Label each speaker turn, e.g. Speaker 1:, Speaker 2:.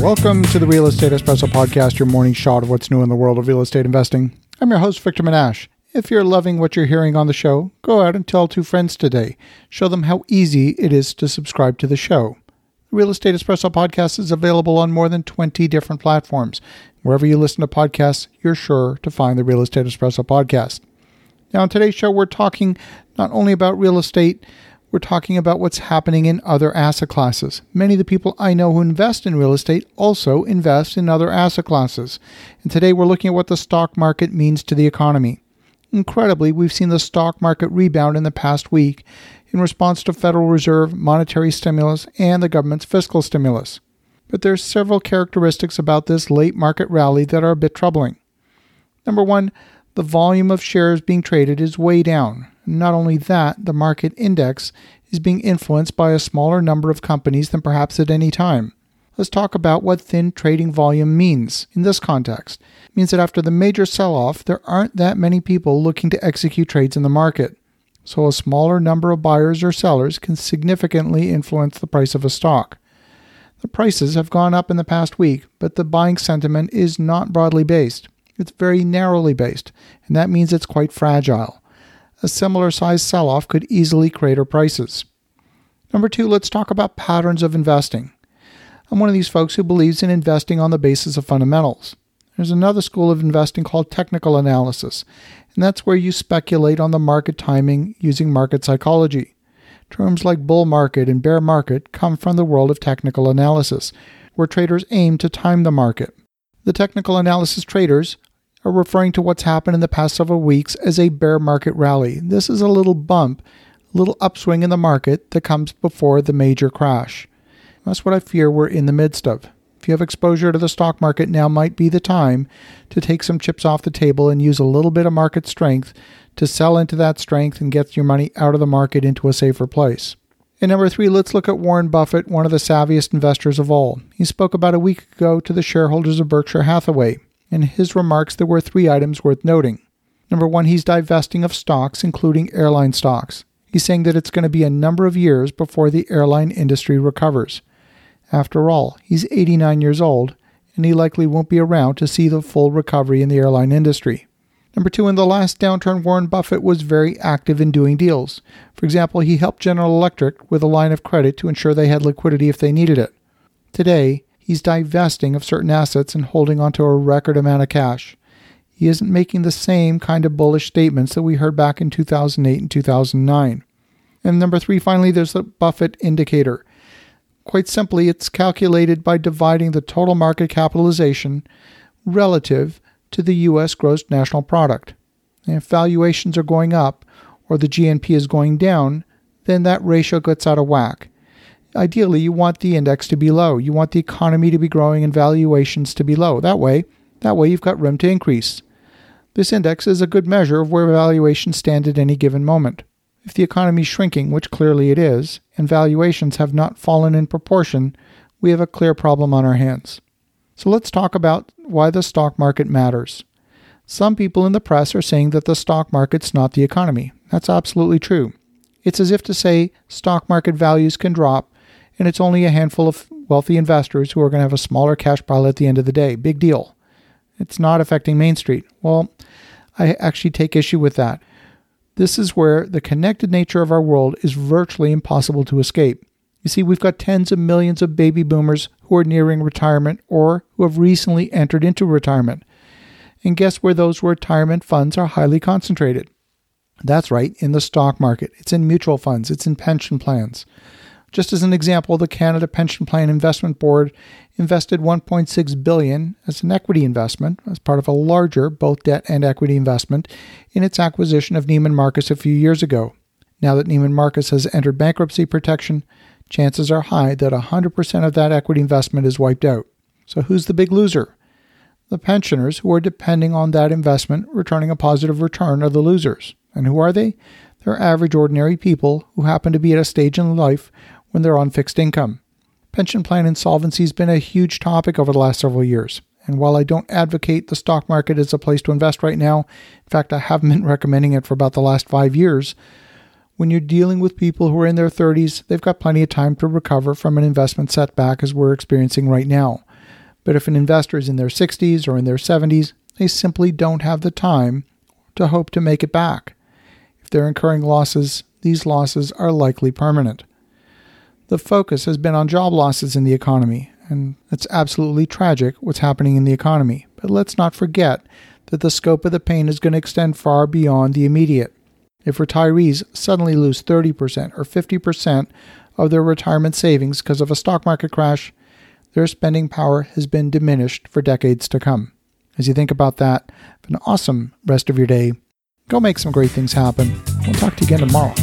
Speaker 1: Welcome to the Real Estate Espresso Podcast, your morning shot of what's new in the world of real estate investing. I'm your host, Victor Menasce. If you're loving what you're hearing on the show, go out and tell two friends today. Show them how easy it is to subscribe to the show. The Real Estate Espresso Podcast is available on more than 20 different platforms. Wherever you listen to podcasts, you're sure to find the Real Estate Espresso Podcast. Now, on today's show, we're talking not only about real estate, we're talking about what's happening in other asset classes. Many of the people I know who invest in real estate also invest in other asset classes. And today we're looking at what the stock market means to the economy. Incredibly, we've seen the stock market rebound in the past week in response to Federal Reserve monetary stimulus and the government's fiscal stimulus. But there's several characteristics about this late market rally that are a bit troubling. Number 1, the volume of shares being traded is way down. Not only that, the market index is being influenced by a smaller number of companies than perhaps at any time. Let's talk about what thin trading volume means in this context. It means that after the major sell off, there aren't that many people looking to execute trades in the market. So a smaller number of buyers or sellers can significantly influence the price of a stock. The prices have gone up in the past week, but the buying sentiment is not broadly based. It's very narrowly based, and that means it's quite fragile a similar size sell off could easily crater prices. Number two, let's talk about patterns of investing. I'm one of these folks who believes in investing on the basis of fundamentals. There's another school of investing called technical analysis, and that's where you speculate on the market timing using market psychology. Terms like bull market and bear market come from the world of technical analysis, where traders aim to time the market. The technical analysis traders are referring to what's happened in the past several weeks as a bear market rally. This is a little bump, a little upswing in the market that comes before the major crash. That's what I fear we're in the midst of. If you have exposure to the stock market, now might be the time to take some chips off the table and use a little bit of market strength to sell into that strength and get your money out of the market into a safer place. And number three, let's look at Warren Buffett, one of the savviest investors of all. He spoke about a week ago to the shareholders of Berkshire Hathaway. In his remarks, there were three items worth noting. Number one, he's divesting of stocks, including airline stocks. He's saying that it's going to be a number of years before the airline industry recovers. After all, he's 89 years old, and he likely won't be around to see the full recovery in the airline industry. Number two, in the last downturn, Warren Buffett was very active in doing deals. For example, he helped General Electric with a line of credit to ensure they had liquidity if they needed it. Today, he's divesting of certain assets and holding onto a record amount of cash. He isn't making the same kind of bullish statements that we heard back in 2008 and 2009. And number three, finally, there's the Buffett indicator. Quite simply, it's calculated by dividing the total market capitalization relative to the U.S. gross national product. And if valuations are going up or the GNP is going down, then that ratio gets out of whack ideally you want the index to be low. You want the economy to be growing and valuations to be low. That way, that way you've got room to increase. This index is a good measure of where valuations stand at any given moment. If the economy is shrinking, which clearly it is, and valuations have not fallen in proportion, we have a clear problem on our hands. So let's talk about why the stock market matters. Some people in the press are saying that the stock market's not the economy. That's absolutely true. It's as if to say stock market values can drop and it's only a handful of wealthy investors who are going to have a smaller cash pile at the end of the day. Big deal. It's not affecting Main Street. Well, I actually take issue with that. This is where the connected nature of our world is virtually impossible to escape. You see, we've got tens of millions of baby boomers who are nearing retirement or who have recently entered into retirement. And guess where those retirement funds are highly concentrated? That's right, in the stock market. It's in mutual funds, it's in pension plans. Just as an example, the Canada Pension Plan Investment Board invested 1.6 billion as an equity investment as part of a larger both debt and equity investment in its acquisition of Neiman Marcus a few years ago. Now that Neiman Marcus has entered bankruptcy protection, chances are high that 100% of that equity investment is wiped out. So who's the big loser? The pensioners who are depending on that investment returning a positive return are the losers. And who are they? They're average, ordinary people who happen to be at a stage in life when they're on fixed income. Pension plan insolvency has been a huge topic over the last several years. And while I don't advocate the stock market as a place to invest right now, in fact, I haven't been recommending it for about the last five years, when you're dealing with people who are in their 30s, they've got plenty of time to recover from an investment setback as we're experiencing right now. But if an investor is in their 60s or in their 70s, they simply don't have the time to hope to make it back. If they're incurring losses, these losses are likely permanent. The focus has been on job losses in the economy, and it's absolutely tragic what's happening in the economy. But let's not forget that the scope of the pain is going to extend far beyond the immediate. If retirees suddenly lose 30% or 50% of their retirement savings because of a stock market crash, their spending power has been diminished for decades to come. As you think about that, have an awesome rest of your day. Go make some great things happen. We'll talk to you again tomorrow.